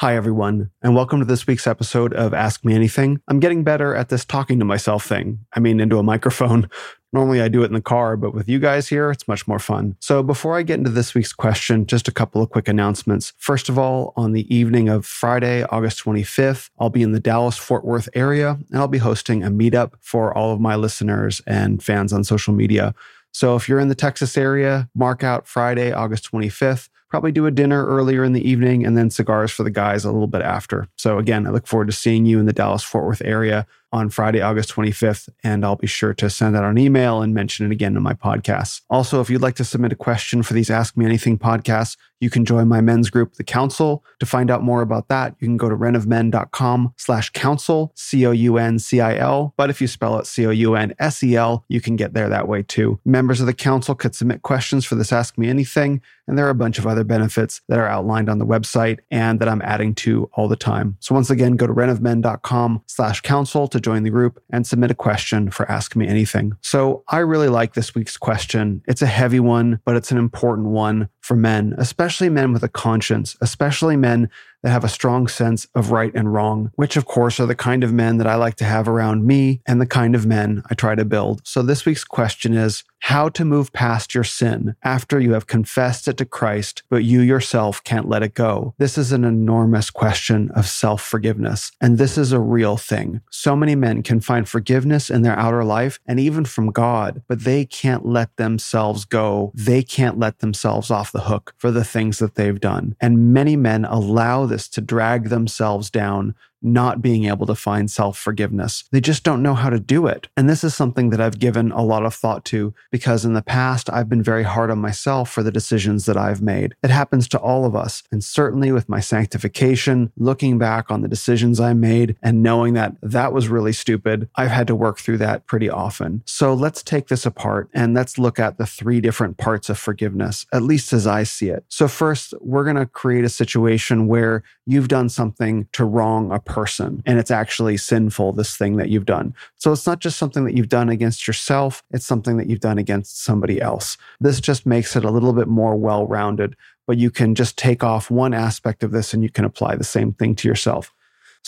Hi, everyone, and welcome to this week's episode of Ask Me Anything. I'm getting better at this talking to myself thing. I mean, into a microphone. Normally I do it in the car, but with you guys here, it's much more fun. So before I get into this week's question, just a couple of quick announcements. First of all, on the evening of Friday, August 25th, I'll be in the Dallas Fort Worth area and I'll be hosting a meetup for all of my listeners and fans on social media. So if you're in the Texas area, mark out Friday, August 25th probably do a dinner earlier in the evening and then cigars for the guys a little bit after. So, again, I look forward to seeing you in the Dallas Fort Worth area on Friday, August 25th, and I'll be sure to send that on email and mention it again in my podcast. Also, if you'd like to submit a question for these Ask Me Anything podcasts, you can join my men's group, The Council. To find out more about that, you can go to renofmen.com slash council, C-O-U-N-C-I-L. But if you spell it C-O-U-N-S-E-L, you can get there that way too. Members of the council could submit questions for this Ask Me Anything, and there are a bunch of other benefits that are outlined on the website and that I'm adding to all the time. So once again, go to renofmen.com slash council to join the group and submit a question for Ask Me Anything. So I really like this week's question. It's a heavy one, but it's an important one for men, especially men with a conscience, especially men that have a strong sense of right and wrong, which of course are the kind of men that I like to have around me and the kind of men I try to build. So this week's question is how to move past your sin after you have confessed it to Christ, but you yourself can't let it go. This is an enormous question of self forgiveness, and this is a real thing. So many men can find forgiveness in their outer life and even from God, but they can't let themselves go. They can't let themselves off hook for the things that they've done. And many men allow this to drag themselves down not being able to find self forgiveness. They just don't know how to do it. And this is something that I've given a lot of thought to because in the past, I've been very hard on myself for the decisions that I've made. It happens to all of us. And certainly with my sanctification, looking back on the decisions I made and knowing that that was really stupid, I've had to work through that pretty often. So let's take this apart and let's look at the three different parts of forgiveness, at least as I see it. So, first, we're going to create a situation where you've done something to wrong a person and it's actually sinful, this thing that you've done. So it's not just something that you've done against yourself, it's something that you've done against somebody else. This just makes it a little bit more well rounded, but you can just take off one aspect of this and you can apply the same thing to yourself.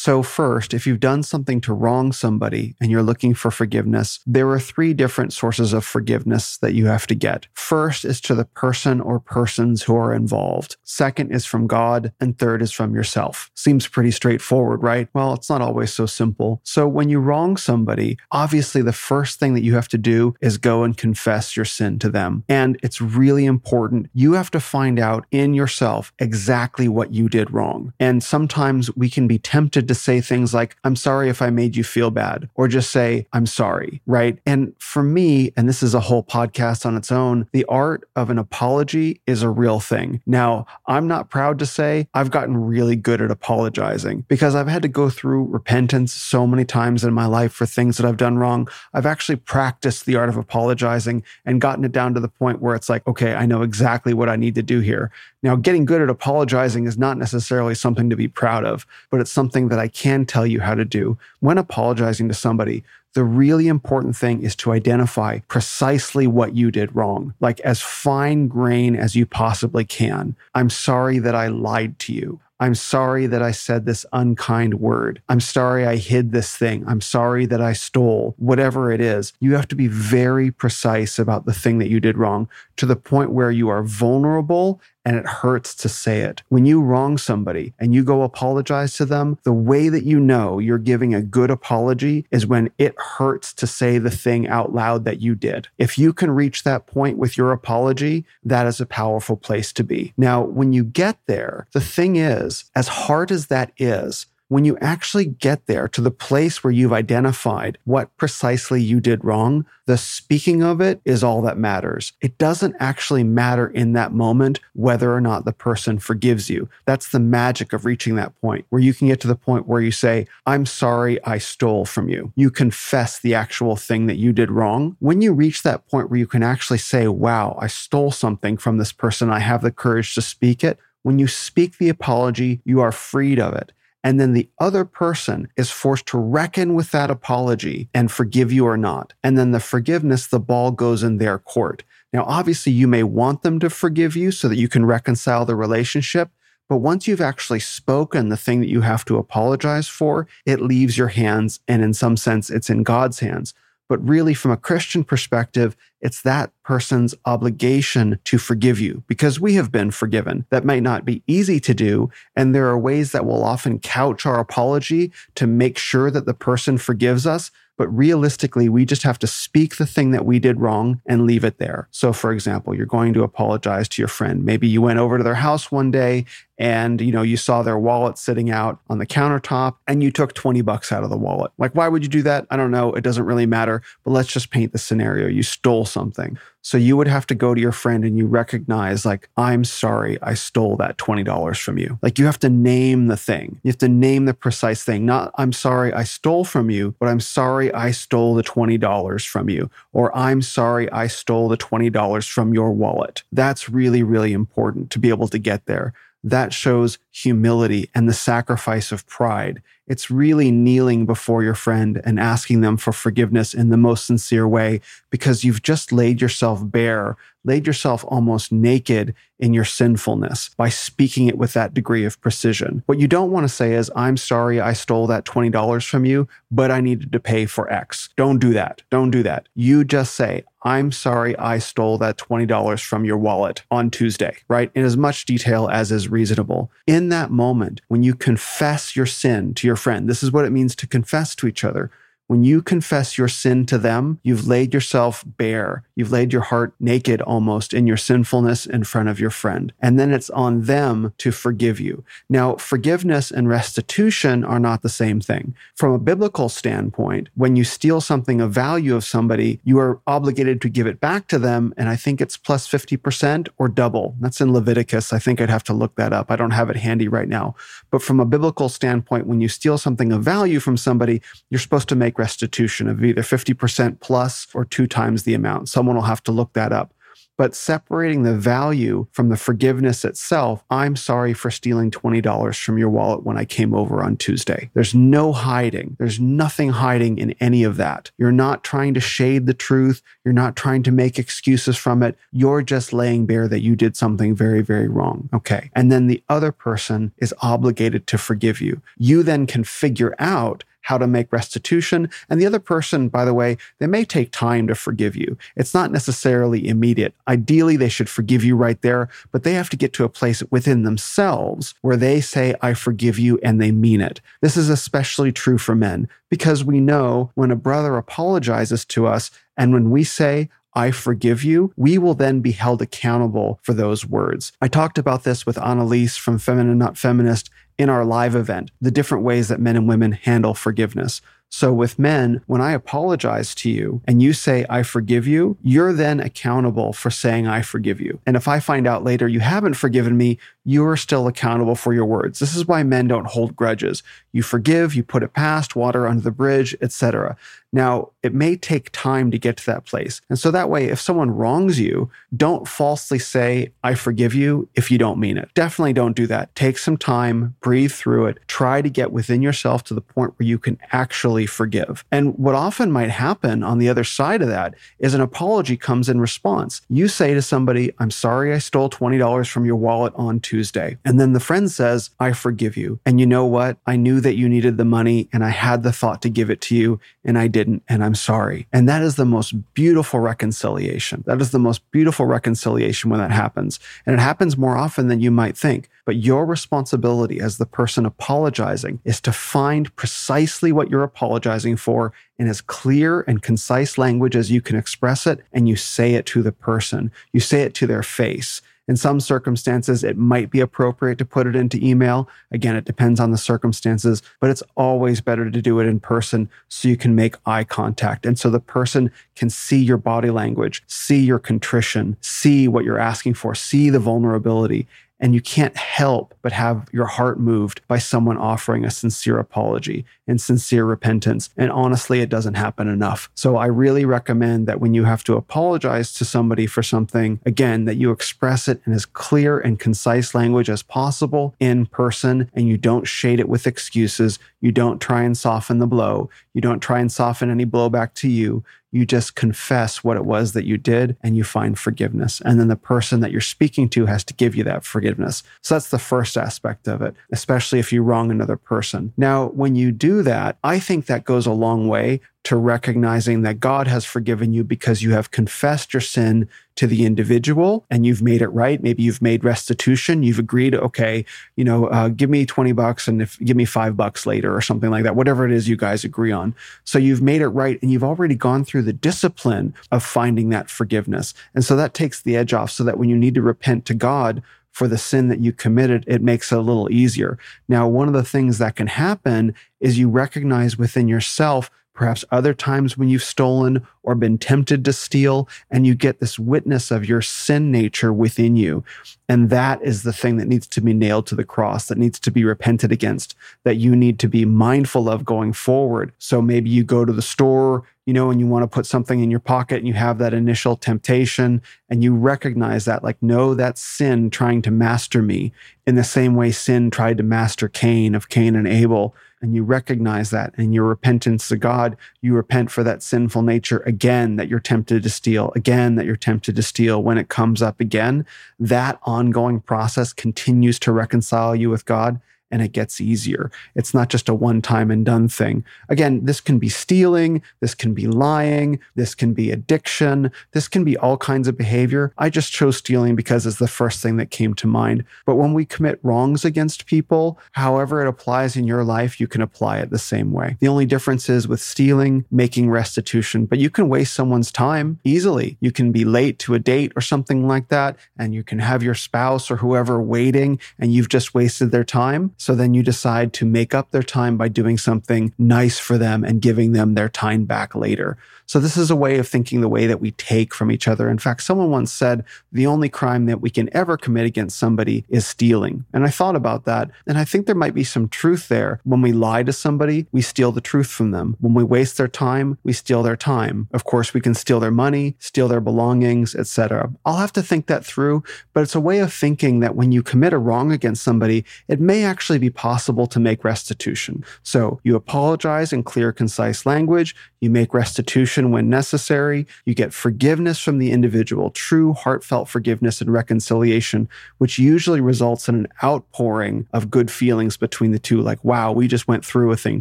So, first, if you've done something to wrong somebody and you're looking for forgiveness, there are three different sources of forgiveness that you have to get. First is to the person or persons who are involved. Second is from God. And third is from yourself. Seems pretty straightforward, right? Well, it's not always so simple. So, when you wrong somebody, obviously the first thing that you have to do is go and confess your sin to them. And it's really important. You have to find out in yourself exactly what you did wrong. And sometimes we can be tempted to say things like, I'm sorry if I made you feel bad, or just say, I'm sorry, right? And for me, and this is a whole podcast on its own, the art of an apology is a real thing. Now, I'm not proud to say I've gotten really good at apologizing because I've had to go through repentance so many times in my life for things that I've done wrong. I've actually practiced the art of apologizing and gotten it down to the point where it's like, okay, I know exactly what I need to do here. Now, getting good at apologizing is not necessarily something to be proud of, but it's something that I can tell you how to do. When apologizing to somebody, the really important thing is to identify precisely what you did wrong, like as fine grain as you possibly can. I'm sorry that I lied to you. I'm sorry that I said this unkind word. I'm sorry I hid this thing. I'm sorry that I stole, whatever it is. You have to be very precise about the thing that you did wrong to the point where you are vulnerable and it hurts to say it. When you wrong somebody and you go apologize to them, the way that you know you're giving a good apology is when it hurts to say the thing out loud that you did. If you can reach that point with your apology, that is a powerful place to be. Now, when you get there, the thing is, as hard as that is, when you actually get there to the place where you've identified what precisely you did wrong, the speaking of it is all that matters. It doesn't actually matter in that moment whether or not the person forgives you. That's the magic of reaching that point where you can get to the point where you say, I'm sorry I stole from you. You confess the actual thing that you did wrong. When you reach that point where you can actually say, wow, I stole something from this person, I have the courage to speak it. When you speak the apology, you are freed of it. And then the other person is forced to reckon with that apology and forgive you or not. And then the forgiveness, the ball goes in their court. Now, obviously, you may want them to forgive you so that you can reconcile the relationship, But once you've actually spoken the thing that you have to apologize for, it leaves your hands. And in some sense, it's in God's hands. But really, from a Christian perspective, it's that person's obligation to forgive you because we have been forgiven. That might not be easy to do. And there are ways that we'll often couch our apology to make sure that the person forgives us. But realistically, we just have to speak the thing that we did wrong and leave it there. So, for example, you're going to apologize to your friend. Maybe you went over to their house one day and you know you saw their wallet sitting out on the countertop and you took 20 bucks out of the wallet. Like why would you do that? I don't know. It doesn't really matter. But let's just paint the scenario. You stole something. So you would have to go to your friend and you recognize like i'm sorry i stole that $20 from you. Like you have to name the thing. You have to name the precise thing. Not i'm sorry i stole from you but i'm sorry i stole the $20 from you or i'm sorry i stole the $20 from your wallet. That's really really important to be able to get there that shows humility and the sacrifice of pride. It's really kneeling before your friend and asking them for forgiveness in the most sincere way because you've just laid yourself bare, laid yourself almost naked in your sinfulness by speaking it with that degree of precision. What you don't want to say is, I'm sorry I stole that $20 from you, but I needed to pay for X. Don't do that. Don't do that. You just say, I'm sorry I stole that $20 from your wallet on Tuesday, right? In as much detail as is reasonable. In that moment, when you confess your sin to your friend, this is what it means to confess to each other. When you confess your sin to them, you've laid yourself bare. You've laid your heart naked almost in your sinfulness in front of your friend. And then it's on them to forgive you. Now, forgiveness and restitution are not the same thing. From a biblical standpoint, when you steal something of value of somebody, you are obligated to give it back to them. And I think it's plus 50% or double. That's in Leviticus. I think I'd have to look that up. I don't have it handy right now. But from a biblical standpoint, when you steal something of value from somebody, you're supposed to make restitution of either 50% plus or two times the amount. Someone will have to look that up. But separating the value from the forgiveness itself, I'm sorry for stealing $20 from your wallet when I came over on Tuesday. There's no hiding. There's nothing hiding in any of that. You're not trying to shade the truth. You're not trying to make excuses from it. You're just laying bare that you did something very, very wrong. Okay. And then the other person is obligated to forgive you. You then can figure out how to make restitution. And the other person, by the way, they may take time to forgive you. It's not necessarily immediate. Ideally, they should forgive you right there, but they have to get to a place within themselves where they say, I forgive you, and they mean it. This is especially true for men because we know when a brother apologizes to us and when we say, I forgive you, we will then be held accountable for those words. I talked about this with Annalise from Feminine Not Feminist in our live event, the different ways that men and women handle forgiveness. So with men, when I apologize to you and you say, I forgive you, you're then accountable for saying, I forgive you. And if I find out later you haven't forgiven me, you are still accountable for your words. This is why men don't hold grudges. You forgive, you put it past, water under the bridge, etc. Now, it may take time to get to that place. And so that way, if someone wrongs you, don't falsely say, I forgive you if you don't mean it. Definitely don't do that. Take some time, breathe through it, try to get within yourself to the point where you can actually forgive. And what often might happen on the other side of that is an apology comes in response. You say to somebody, I'm sorry I stole $20 from your wallet on Tuesday. And then the friend says, I forgive you. And you know what? I knew that you needed the money and I had the thought to give it to you and I didn't. And I'm sorry. And that is the most beautiful reconciliation. That is the most beautiful reconciliation when that happens. And it happens more often than you might think. But your responsibility as the person apologizing is to find precisely what you're apologizing for in as clear and concise language as you can express it. And you say it to the person, you say it to their face. In some circumstances, it might be appropriate to put it into email. Again, it depends on the circumstances, but it's always better to do it in person so you can make eye contact. And so the person can see your body language, see your contrition, see what you're asking for, see the vulnerability. And you can't help but have your heart moved by someone offering a sincere apology and sincere repentance. And honestly, it doesn't happen enough. So I really recommend that when you have to apologize to somebody for something, again, that you express it in as clear and concise language as possible in person and you don't shade it with excuses. You don't try and soften the blow. You don't try and soften any blowback to you. You just confess what it was that you did and you find forgiveness. And then the person that you're speaking to has to give you that forgiveness. So that's the first aspect of it, especially if you wrong another person. Now, when you do that, I think that goes a long way to recognizing that God has forgiven you because you have confessed your sin to the individual and you've made it right. Maybe you've made restitution. You've agreed, okay, you know, uh, give me 20 bucks and if give me five bucks later or something like that, whatever it is you guys agree on. So you've made it right and you've already gone through the discipline of finding that forgiveness. And so that takes the edge off so that when you need to repent to God, for the sin that you committed, it makes it a little easier. Now, one of the things that can happen is you recognize within yourself perhaps other times when you've stolen or been tempted to steal, and you get this witness of your sin nature within you. And that is the thing that needs to be nailed to the cross, that needs to be repented against, that you need to be mindful of going forward. So maybe you go to the store, you know, and you want to put something in your pocket and you have that initial temptation and you recognize that, like, no, that's sin trying to master me in the same way sin tried to master Cain of Cain and Abel and you recognize that and your repentance to God, you repent for that sinful nature again that you're tempted to steal, again that you're tempted to steal when it comes up again. That ongoing process continues to reconcile you with God and it gets easier. It's not just a one time and done thing. Again, this can be stealing, this can be lying, this can be addiction, this can be all kinds of behavior. I just chose stealing because it's the first thing that came to mind. But when we commit wrongs against people, however it applies in your life, you can apply it the same way. The only difference is with stealing, making restitution, but you can waste someone's time easily. You can be late to a date or something like that, and you can have your spouse or whoever waiting, and you've just wasted their time so then you decide to make up their time by doing something nice for them and giving them their time back later. So this is a way of thinking the way that we take from each other. In fact, someone once said the only crime that we can ever commit against somebody is stealing. And I thought about that. And I think there might be some truth there. When we lie to somebody, we steal the truth from them. When we waste their time, we steal their time. Of course, we can steal their money, steal their belongings, etc. I'll have to think that through, but it's a way of thinking that when you commit a wrong against somebody, it may actually be possible to make restitution. So you apologize in clear, concise language, you make restitution when necessary. You get forgiveness from the individual, true heartfelt forgiveness and reconciliation, which usually results in an outpouring of good feelings between the two. Like, wow, we just went through a thing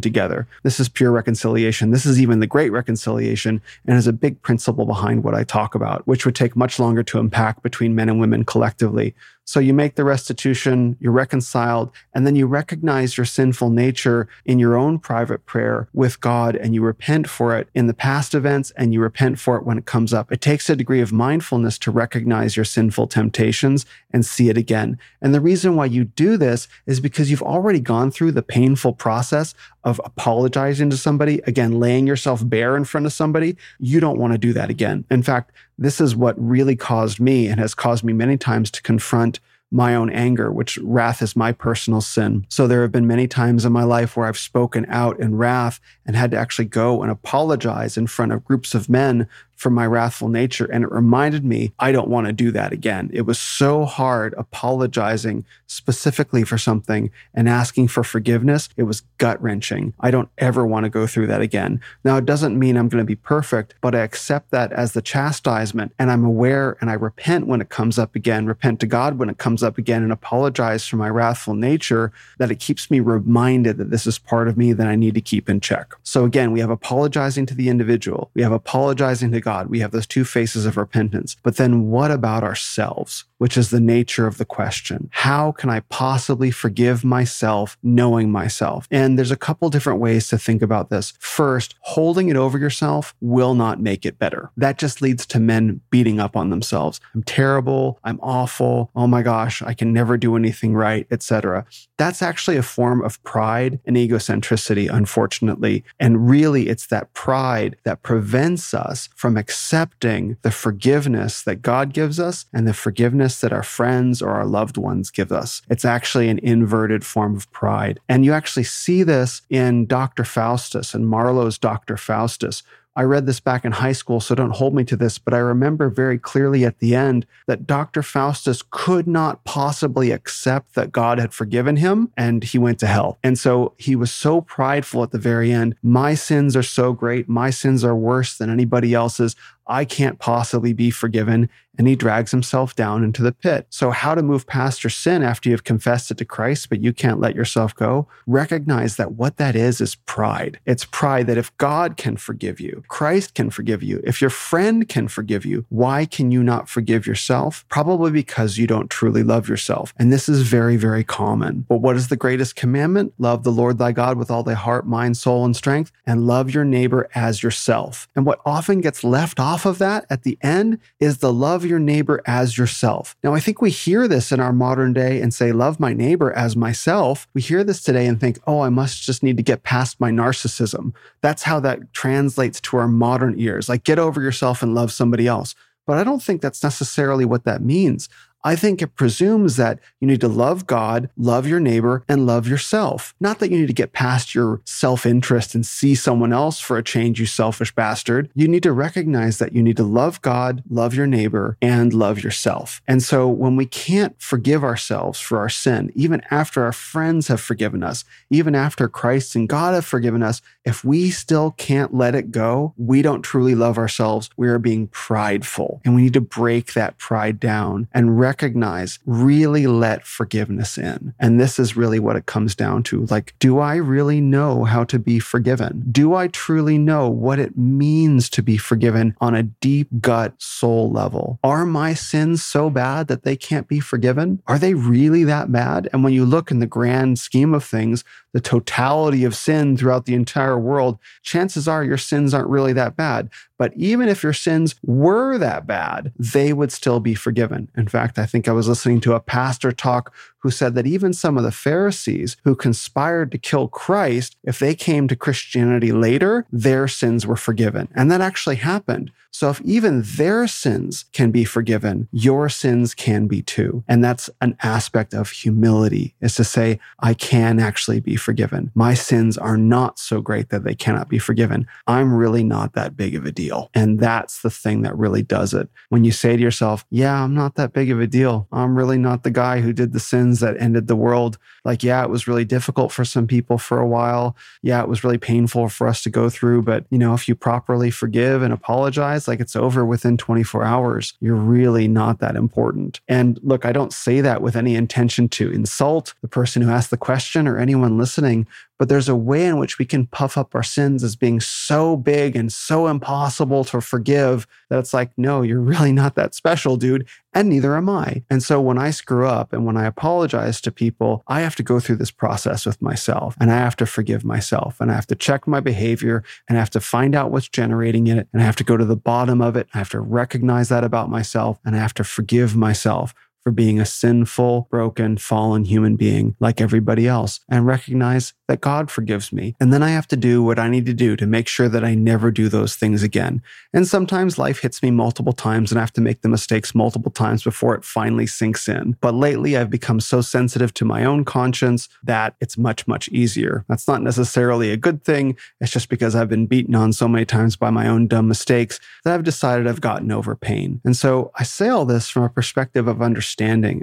together. This is pure reconciliation. This is even the great reconciliation and is a big principle behind what I talk about, which would take much longer to unpack between men and women collectively. So you make the restitution, you're reconciled, and then you recognize your sinful nature in your own private prayer with God and you repent for it in the past events and you repent for it when it comes up. It takes a degree of mindfulness to recognize your sinful temptations and see it again. And the reason why you do this is because you've already gone through the painful process of apologizing to somebody, again, laying yourself bare in front of somebody. You don't want to do that again. In fact, this is what really caused me and has caused me many times to confront my own anger, which wrath is my personal sin. So there have been many times in my life where I've spoken out in wrath and had to actually go and apologize in front of groups of men for my wrathful nature. And it reminded me, I don't want to do that again. It was so hard apologizing specifically for something and asking for forgiveness. It was gut wrenching. I don't ever want to go through that again. Now, it doesn't mean I'm going to be perfect, but I accept that as the chastisement and I'm aware and I repent when it comes up again, repent to God when it comes up again and apologize for my wrathful nature that it keeps me reminded that this is part of me that I need to keep in check. So again, we have apologizing to the individual. We have apologizing to God God. We have those two faces of repentance. But then what about ourselves? Which is the nature of the question. How can I possibly forgive myself knowing myself? And there's a couple different ways to think about this. First, holding it over yourself will not make it better. That just leads to men beating up on themselves. I'm terrible. I'm awful. Oh my gosh, I can never do anything right, etc. That's actually a form of pride and egocentricity, unfortunately. And really, it's that pride that prevents us from accepting the forgiveness that God gives us and the forgiveness that our friends or our loved ones give us. It's actually an inverted form of pride. And you actually see this in Dr. Faustus and Marlowe's Dr. Faustus, I read this back in high school, so don't hold me to this, but I remember very clearly at the end that Dr. Faustus could not possibly accept that God had forgiven him and he went to hell. And so he was so prideful at the very end. My sins are so great. My sins are worse than anybody else's. I can't possibly be forgiven. And he drags himself down into the pit. So, how to move past your sin after you've confessed it to Christ, but you can't let yourself go? Recognize that what that is is pride. It's pride that if God can forgive you, Christ can forgive you, if your friend can forgive you, why can you not forgive yourself? Probably because you don't truly love yourself. And this is very, very common. But what is the greatest commandment? Love the Lord thy God with all thy heart, mind, soul, and strength, and love your neighbor as yourself. And what often gets left off of that at the end is the love your neighbor as yourself. Now, I think we hear this in our modern day and say, love my neighbor as myself. We hear this today and think, oh, I must just need to get past my narcissism. That's how that translates to our modern ears. Like, get over yourself and love somebody else. But I don't think that's necessarily what that means. I think it presumes that you need to love God, love your neighbor, and love yourself. Not that you need to get past your self interest and see someone else for a change, you selfish bastard. You need to recognize that you need to love God, love your neighbor, and love yourself. And so when we can't forgive ourselves for our sin, even after our friends have forgiven us, even after Christ and God have forgiven us, if we still can't let it go, we don't truly love ourselves. We are being prideful. And we need to break that pride down and recognize recognize, really let forgiveness in. And this is really what it comes down to. Like, do I really know how to be forgiven? Do I truly know what it means to be forgiven on a deep gut soul level? Are my sins so bad that they can't be forgiven? Are they really that bad? And when you look in the grand scheme of things, the totality of sin throughout the entire world, chances are your sins aren't really that bad. But even if your sins were that bad, they would still be forgiven. In fact, I think I was listening to a pastor talk who said that even some of the Pharisees who conspired to kill Christ, if they came to Christianity later, their sins were forgiven. And that actually happened. So if even their sins can be forgiven, your sins can be too. And that's an aspect of humility is to say, I can actually be forgiven. My sins are not so great that they cannot be forgiven. I'm really not that big of a deal. And that's the thing that really does it. When you say to yourself, yeah, I'm not that big of a deal. I'm really not the guy who did the sins that ended the world. Like, yeah, it was really difficult for some people for a while. Yeah, it was really painful for us to go through. But, you know, if you properly forgive and apologize, like it's over within 24 hours, you're really not that important. And look, I don't say that with any intention to insult the person who asked the question or anyone listening, but there's a way in which we can puff up our sins as being so big and so impossible to forgive that it's like, no, you're really not that special, dude. And neither am I. And so when I screw up and when I apologize to people, I have to go through this process with myself and I have to forgive myself and I have to check my behavior and I have to find out what's generating it and I have to go to the bottom of it. I have to recognize that about myself and I have to forgive myself for being a sinful, broken, fallen human being like everybody else and recognize that God forgives me. And then I have to do what I need to do to make sure that I never do those things again. And sometimes life hits me multiple times and I have to make the mistakes multiple times before it finally sinks in. But lately I've become so sensitive to my own conscience that it's much, much easier. That's not necessarily a good thing. It's just because I've been beaten on so many times by my own dumb mistakes that I've decided I've gotten over pain. And so I say all this from a perspective of understanding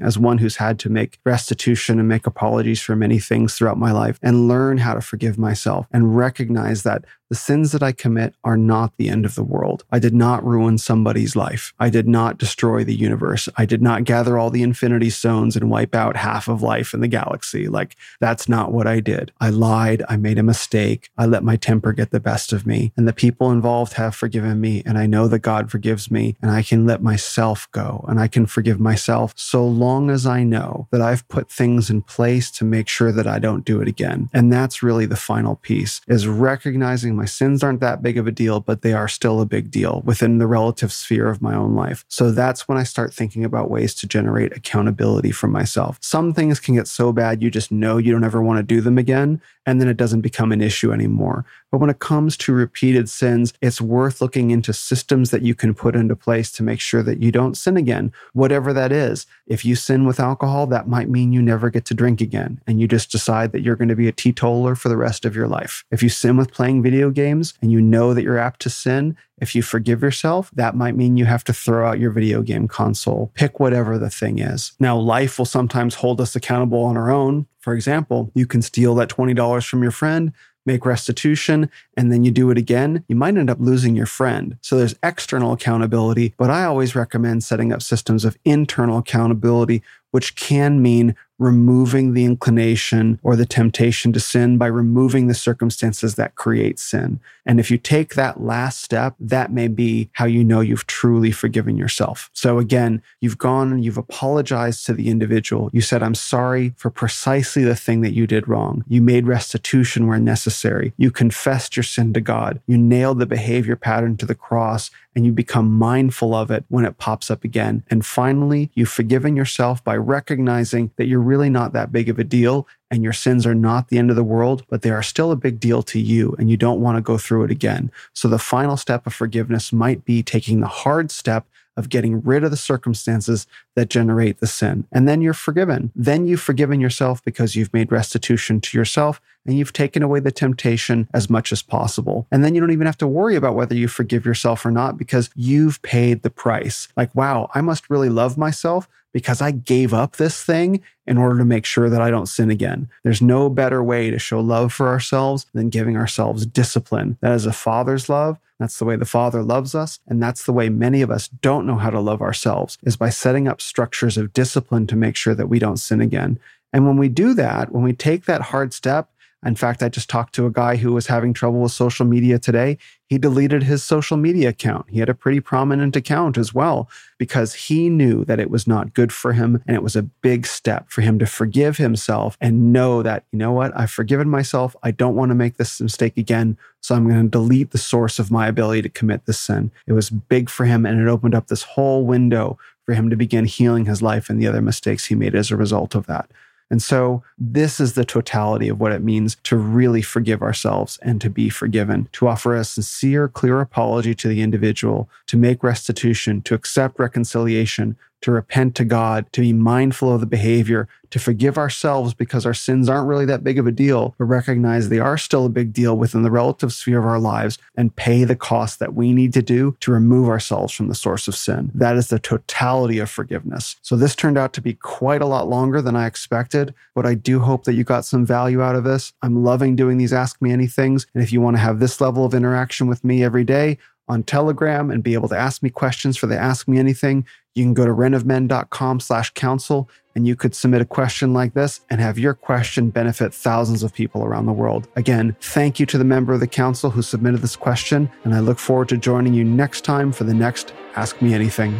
as one who's had to make restitution and make apologies for many things throughout my life and learn how to forgive myself and recognize that the sins that I commit are not the end of the world. I did not ruin somebody's life. I did not destroy the universe. I did not gather all the infinity stones and wipe out half of life in the galaxy. Like, that's not what I did. I lied. I made a mistake. I let my temper get the best of me. And the people involved have forgiven me. And I know that God forgives me. And I can let myself go and I can forgive myself so long as I know that I've put things in place to make sure that I don't do it again. And that's really the final piece is recognizing my sins aren't that big of a deal, but they are still a big deal within the relative sphere of my own life. So that's when I start thinking about ways to generate accountability for myself. Some things can get so bad you just know you don't ever want to do them again, and then it doesn't become an issue anymore. But when it comes to repeated sins, it's worth looking into systems that you can put into place to make sure that you don't sin again, whatever that is. If you sin with alcohol, that might mean you never get to drink again, and you just decide that you're going to be a teetotaler for the rest of your life. If you sin with playing video games and you know that you're apt to sin, if you forgive yourself, that might mean you have to throw out your video game console. Pick whatever the thing is. Now, life will sometimes hold us accountable on our own. For example, you can steal that $20 from your friend, make restitution, and then you do it again, you might end up losing your friend. So there's external accountability, but I always recommend setting up systems of internal accountability, which can mean removing the inclination or the temptation to sin by removing the circumstances that create sin. And if you take that last step, that may be how you know you've truly forgiven yourself. So again, you've gone and you've apologized to the individual. You said, I'm sorry for precisely the thing that you did wrong. You made restitution where necessary. You confessed your sin to God. You nailed the behavior pattern to the cross and you become mindful of it when it pops up again. And finally, you've forgiven yourself by recognizing that you're really not that big of a deal and your sins are not the end of the world, but they are still a big deal to you and you don't want to go through it again. So the final step of forgiveness might be taking the hard step of getting rid of the circumstances that generate the sin. And then you're forgiven. Then you've forgiven yourself because you've made restitution to yourself and you've taken away the temptation as much as possible. And then you don't even have to worry about whether you forgive yourself or not because you've paid the price. Like, wow, I must really love myself because I gave up this thing in order to make sure that I don't sin again. There's no better way to show love for ourselves than giving ourselves discipline. That is a father's love. That's the way the Father loves us. And that's the way many of us don't know how to love ourselves is by setting up structures of discipline to make sure that we don't sin again. And when we do that, when we take that hard step, in fact, I just talked to a guy who was having trouble with social media today. He deleted his social media account. He had a pretty prominent account as well because he knew that it was not good for him. And it was a big step for him to forgive himself and know that, you know what, I've forgiven myself. I don't want to make this mistake again. So I'm going to delete the source of my ability to commit this sin. It was big for him and it opened up this whole window for him to begin healing his life and the other mistakes he made as a result of that. And so, this is the totality of what it means to really forgive ourselves and to be forgiven, to offer a sincere, clear apology to the individual, to make restitution, to accept reconciliation, to repent to God, to be mindful of the behavior, to forgive ourselves because our sins aren't really that big of a deal, but recognize they are still a big deal within the relative sphere of our lives and pay the cost that we need to do to remove ourselves from the source of sin. That is the totality of forgiveness. So this turned out to be quite a lot longer than I expected, but I do hope that you got some value out of this. I'm loving doing these Ask Me Anythings. And if you want to have this level of interaction with me every day, on Telegram and be able to ask me questions for the Ask Me Anything, you can go to renofmen.com slash council and you could submit a question like this and have your question benefit thousands of people around the world. Again, thank you to the member of the council who submitted this question, and I look forward to joining you next time for the next Ask Me Anything.